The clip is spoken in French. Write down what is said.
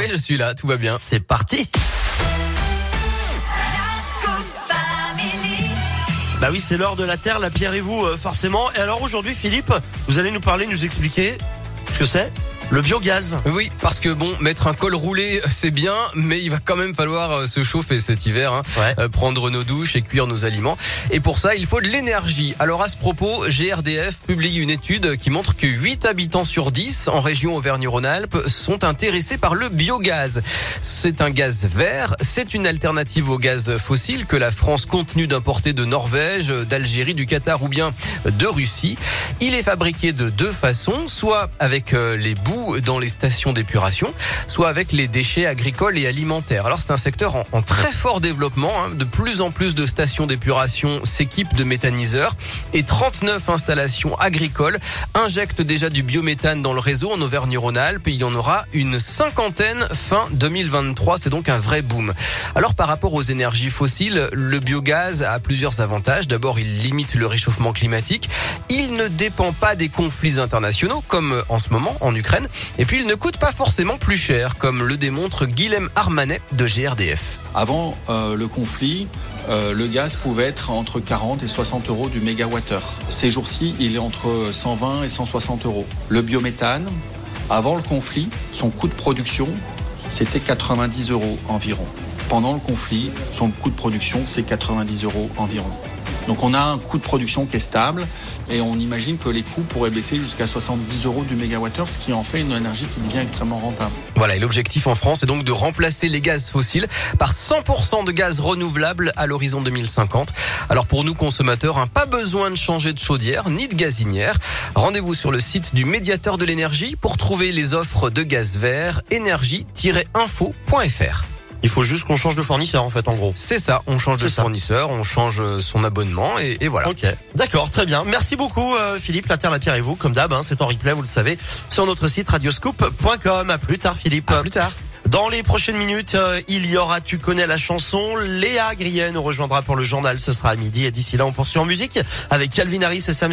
Oui, je suis là, tout va bien. C'est parti. Bah oui, c'est l'heure de la Terre, la pierre et vous, euh, forcément. Et alors aujourd'hui, Philippe, vous allez nous parler, nous expliquer ce que c'est le biogaz. Oui, parce que bon, mettre un col roulé, c'est bien, mais il va quand même falloir euh, se chauffer cet hiver, hein, Ouais. euh, prendre nos douches et cuire nos aliments. Et pour ça, il faut de l'énergie. Alors à ce propos, GRDF publie une étude qui montre que 8 habitants sur 10 en région Auvergne-Rhône-Alpes sont intéressés par le biogaz. C'est un gaz vert, c'est une alternative au gaz fossile que la France continue d'importer de Norvège, d'Algérie, du Qatar ou bien de Russie. Il est fabriqué de deux façons, soit avec euh, les boues dans les stations d'épuration, soit avec les déchets agricoles et alimentaires. Alors c'est un secteur en, en très fort développement. hein. De plus en plus de stations d'épuration s'équipent de méthaniseurs et 39 installations agricoles injectent déjà du biométhane dans le réseau en Auvergne-Rhône-Alpes. Il y en aura une cinquantaine fin 2023. C'est donc un vrai boom. Alors par rapport aux énergies fossiles, le biogaz a plusieurs avantages. D'abord, il limite le réchauffement climatique. Il ne dépend pas des conflits internationaux comme en ce moment en Ukraine. Et puis il ne coûte pas forcément plus cher comme le démontre Guilhem Armanet de GRDF. Avant euh, le conflit, euh, le gaz pouvait être entre 40 et 60 euros du mégawattheure. Ces jours-ci, il est entre 120 et 160 euros. Le biométhane, avant le conflit, son coût de production, c'était 90 euros environ. Pendant le conflit, son coût de production, c'est 90 euros environ. Donc on a un coût de production qui est stable et on imagine que les coûts pourraient baisser jusqu'à 70 euros du mégawattheure, ce qui en fait une énergie qui devient extrêmement rentable. Voilà, et l'objectif en France est donc de remplacer les gaz fossiles par 100% de gaz renouvelable à l'horizon 2050. Alors pour nous consommateurs, hein, pas besoin de changer de chaudière ni de gazinière. Rendez-vous sur le site du médiateur de l'énergie pour trouver les offres de gaz vert énergie-info.fr. Il faut juste qu'on change de fournisseur, en fait, en gros. C'est ça, on change de ça. fournisseur, on change euh, son abonnement et, et voilà. Ok, d'accord, très bien. Merci beaucoup, euh, Philippe. La Terre, la pierre et vous, comme d'hab, hein, c'est en replay, vous le savez, sur notre site radioscoop.com. À plus tard, Philippe. À plus tard. Dans les prochaines minutes, euh, il y aura, tu connais la chanson, Léa Grien nous rejoindra pour le journal, ce sera à midi. Et d'ici là, on poursuit en musique avec Calvin Harris et Sam